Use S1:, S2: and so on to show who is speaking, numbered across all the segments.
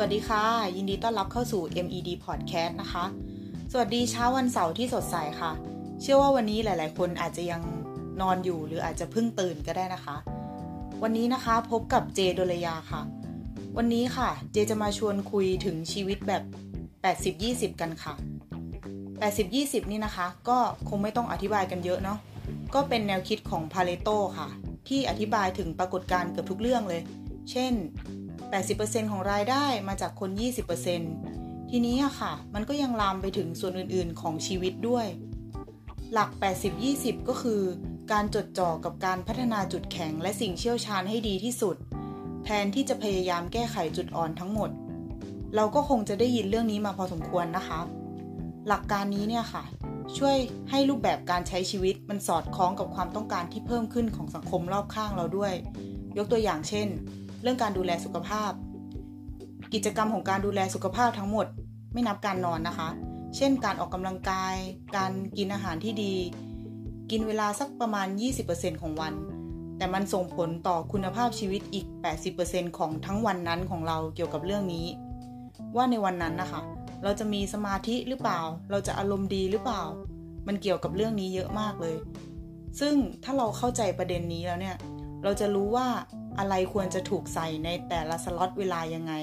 S1: วัสดีค่ะ ยินดีต้อนรับเข้าสู่ MED Podcast นะคะ สวัสดีเช้าวันเสาร์ที่สดใสค่ะ เชื่อว่าวันนี้หลาย ๆ คนอาจจะยังนอนอยู่หรืออาจจะเพิ่งตื่นก็ได้นะคะ วันนี้นะคะพบกับเจดลยาค่ะ วันนี้ค่ะ เจจะมาชวนคุยถึงชีวิตแบบ 80-20 กันค่ะ 80-20 นี่นะคะ ก็คงไม่ต้องอธิบายกันเยอะเนาะก็เป็นแนวคิดของพาเลโตค่ะ ที่อธิบายถึงปรากฏการณ์เกือบทุกเรื่องเลย เช่น 80%ของรายได้มาจากคน 20%ทีนี้อะค่ะ มันก็ยังลามไปถึงส่วนอื่นๆของชีวิตด้วย หลัก 80-20 ก็คือ การจดจ่อกับการพัฒนาจุดแข็งและสิ่งเชี่ยวชาญให้ดีที่สุด แทนที่จะพยายามแก้ไขจุดอ่อนทั้งหมด เราก็คงจะได้ยินเรื่องนี้มาพอสมควรนะคะ หลักการนี้เนี่ยค่ะ ช่วยให้รูปแบบการใช้ชีวิตมันสอดคล้องกับความต้องการที่เพิ่มขึ้นของสังคมรอบข้างเราด้วย ยกตัวอย่างเช่น เรื่องการดูแลสุขภาพ กิจกรรมของการดูแลสุขภาพทั้งหมด ไม่นับการนอนนะคะ เช่น การออกกำลังกาย การกินอาหารที่ดี กินเวลาสักประมาณ 20%ของวัน แต่มันส่งผลต่อคุณภาพชีวิตอีก 80%ของทั้งวันนั้นของเราเกี่ยวกับเรื่องนี้ ว่าในวันนั้นนะคะ เราจะมีสมาธิหรือเปล่า เราจะอารมณ์ดีหรือเปล่า มันเกี่ยวกับเรื่องนี้เยอะมากเลย ซึ่งถ้าเราเข้าใจประเด็นนี้แล้วเนี่ยเราจะรู้ว่า อะไรควรจะถูกใส่ในแต่ละสล็อตเวลายังไง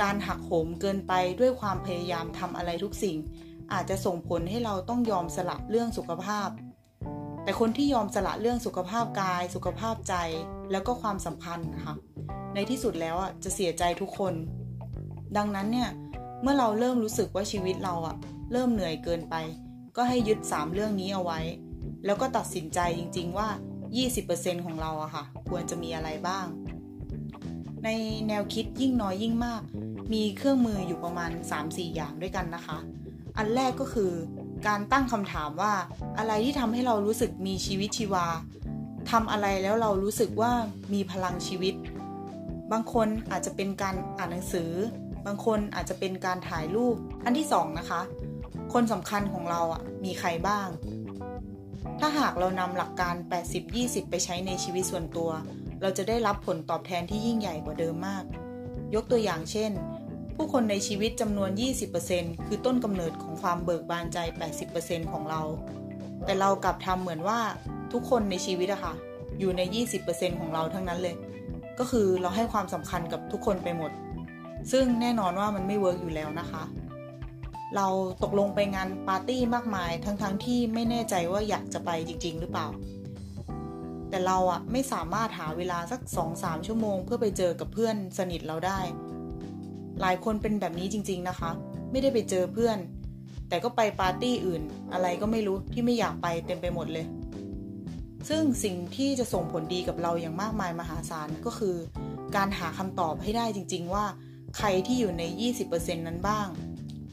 S1: การหักโหมเกินไปด้วยความพยายามทำอะไรทุกสิ่ง อาจจะส่งผลให้เราต้องยอมสละเรื่องสุขภาพ แต่คนที่ยอมสละเรื่องสุขภาพกาย สุขภาพใจ แล้วก็ความสัมพันธ์ค่ะ ในที่สุดแล้วอะจะเสียใจทุกคน ดังนั้นเนี่ยเมื่อเราเริ่มรู้สึกว่าชีวิตเราอะเริ่มเหนื่อยเกินไป ก็ให้ยึด 3 เรื่องนี้เอาไว้ แล้วก็ตัดสินใจจริง ๆ ว่า 20%ของเราอะค่ะ ควรจะมีอะไรบ้าง ในแนวคิดยิ่งน้อยยิ่งมาก มีเครื่องมืออยู่ประมาณ 3-4 อย่างด้วยกันนะคะ อันแรกก็คือการตั้งคำถามว่าอะไรที่ทำให้เรารู้สึกมีชีวิตชีวาทำอะไรแล้วเรารู้สึกว่ามีพลังชีวิต บางคนอาจจะเป็นการอ่านหนังสือ บางคนอาจจะเป็นการถ่ายรูป อันที่สองนะคะ คนสำคัญของเราอะมีใครบ้าง ถ้าหากเรานำหลักการ 80-20 ไปใช้ในชีวิตส่วนตัว เราจะได้รับผลตอบแทนที่ยิ่งใหญ่กว่าเดิมมาก ยกตัวอย่างเช่น ผู้คนในชีวิตจำนวน 20%คือต้นกำเนิดของความเบิกบานใจ 80%ของเรา แต่เรากลับทำเหมือนว่าทุกคนในชีวิตอะค่ะ อยู่ใน 20%ของเราทั้งนั้นเลย ก็คือเราให้ความสำคัญกับทุกคนไปหมด ซึ่งแน่นอนว่ามันไม่ work อยู่แล้วนะคะ เราตกลงไปงานปาร์ตี้มากมาย ทั้งๆ ที่ไม่แน่ใจว่าอยากจะไปจริง ๆ หรือเปล่า แต่เราอะไม่สามารถหาเวลาสัก2-3ชั่วโมง เพื่อไปเจอกับเพื่อนสนิทเราได้ หลายคนเป็นแบบนี้จริง ๆนะคะ ไม่ได้ไปเจอเพื่อน แต่ก็ไปปาร์ตี้อื่น อะไรก็ไม่รู้ที่ไม่อยากไปเต็มไปหมดเลย ซึ่งสิ่งที่จะส่งผลดีกับเราอย่างมากมายมหาศาลก็คือ การหาคำตอบให้ได้จริง ๆ ว่า ใครที่อยู่ใน 20%นั้นบ้าง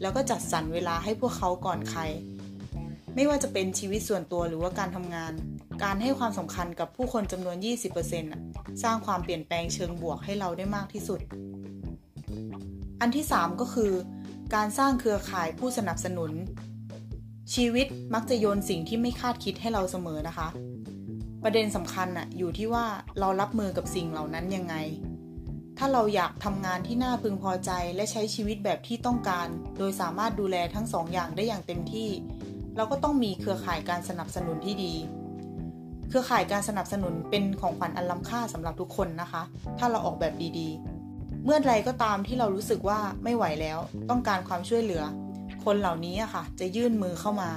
S1: แล้วก็จัดสรรเวลาให้พวกเขาก่อนใคร ไม่ว่าจะเป็นชีวิตส่วนตัวหรือว่าการทำงาน การให้ความสำคัญกับผู้คนจำนวน 20%สร้างความเปลี่ยนแปลงเชิงบวกให้เราได้มากที่สุด อันที่ 3 ก็คือ การสร้างเครือข่ายผู้สนับสนุน ชีวิตมักจะโยนสิ่งที่ไม่คาดคิดให้เราเสมอนะคะ ประเด็นสำคัญอะอยู่ที่ว่าเรารับมือกับสิ่งเหล่านั้นยังไง ถ้าเราอยากทำงานที่น่าพึงพอใจ และใช้ชีวิตแบบที่ต้องการ โดยสามารถดูแลทั้งสองอย่างได้อย่างเต็มที่ เราก็ต้องมีเครือข่ายการสนับสนุนที่ดี เครือข่ายการสนับสนุนเป็นของขวัญอันล้ำค่าสำหรับทุกคนนะคะ ถ้าเราออกแบบดีๆ เมื่อไรก็ตามที่เรารู้สึกว่าไม่ไหวแล้ว ต้องการความช่วยเหลือ คนเหล่านี้อะค่ะ จะยื่นมือเข้ามา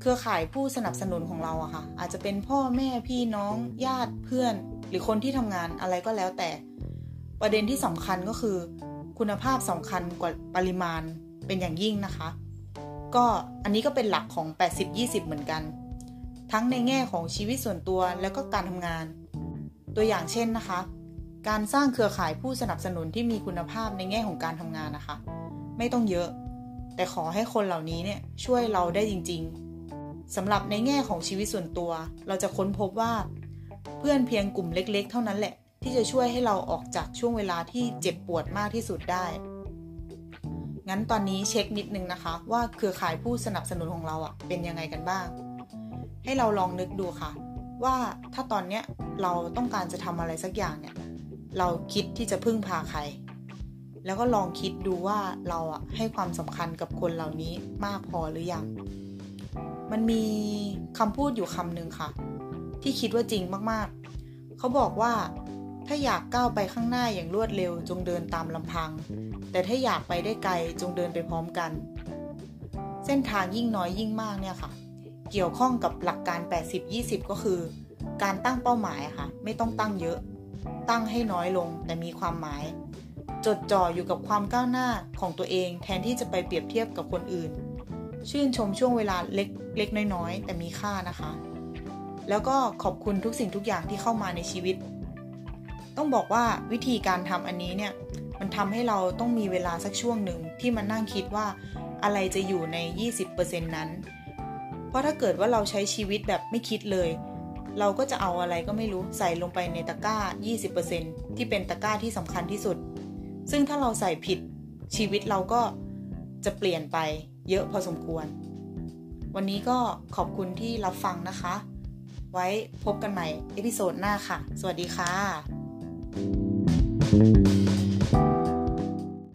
S1: เครือข่ายผู้สนับสนุนของเราอะค่ะ อาจจะเป็นพ่อแม่พี่น้อง ญาติเพื่อน หรือคนที่ทำงานอะไรก็แล้วแต่ ประเด็นที่สำคัญก็คือ คุณภาพสำคัญกว่าปริมาณเป็นอย่างยิ่งนะคะ ก็อันนี้ก็เป็นหลักของ 80-20 เหมือนกัน ทั้งในแง่ของชีวิตส่วนตัวแล้วก็การทำงาน ตัวอย่างเช่นนะคะ การสร้างเครือข่ายผู้สนับสนุนที่มีคุณภาพในแง่ของการทำงานนะคะ ไม่ต้องเยอะ แต่ขอให้คนเหล่านี้เนี่ยช่วยเราได้จริง ๆสำหรับในแง่ของชีวิตส่วนตัว เราจะค้นพบว่า เพื่อนเพียงกลุ่มเล็ก ๆ เท่านั้นแหละ ที่จะช่วยให้เราออกจากช่วงเวลาที่เจ็บปวดมากที่สุดได้ งั้นตอนนี้เช็คนิดนึงนะคะ ว่าเครือข่ายผู้สนับสนุนของเราอะเป็นยังไงกันบ้าง ให้เราลองนึกดูค่ะ ว่าถ้าตอนเนี้ยเราต้องการจะทำอะไรสักอย่างเนี่ย เราคิดที่จะพึ่งพาใคร แล้วก็ลองคิดดูว่าเราอะให้ความสำคัญกับคนเหล่านี้มากพอหรือยัง มันมีคำพูดอยู่คำหนึ่งค่ะ ที่คิดว่าจริงมากๆ เขาบอกว่า ถ้าอยากก้าวไปข้างหน้าอย่างรวดเร็วจงเดินตามลำพัง แต่ถ้าอยากไปได้ไกลจงเดินไปพร้อมกัน เส้นทางยิ่งน้อยยิ่งมากเนี่ยค่ะ เกี่ยวข้องกับหลักการ 80-20 ก็คือ การตั้งเป้าหมายค่ะ ไม่ต้องตั้งเยอะ ตั้งให้น้อยลงแต่มีความหมาย จดจ่ออยู่กับความก้าวหน้าของตัวเองแทนที่จะไปเปรียบเทียบกับคนอื่น ชื่นชมช่วงเวลาเล็กเล็กน้อยๆ แต่มีค่านะคะ แล้วก็ขอบคุณทุกสิ่งทุกอย่างที่เข้ามาในชีวิต ต้องบอกว่าวิธีการทำอันนี้เนี่ยมันทำให้เราต้องมีเวลาสักช่วงหนึ่งที่มานั่งคิดว่าอะไรจะอยู่ใน 20%นั้น เพราะถ้าเกิดว่าเราใช้ชีวิตแบบไม่คิดเลย เราก็จะเอาอะไรก็ไม่รู้ใส่ลงไปในตะกร้า 20%ที่เป็นตะกร้าที่สำคัญที่สุด ซึ่งถ้าเราใส่ผิดชีวิตเราก็จะเปลี่ยนไปเยอะพอสมควร วันนี้ก็ขอบคุณที่รับฟังนะคะ ไว้พบกันใหม่เอพิโซดหน้าค่ะ สวัสดีค่ะ
S2: Música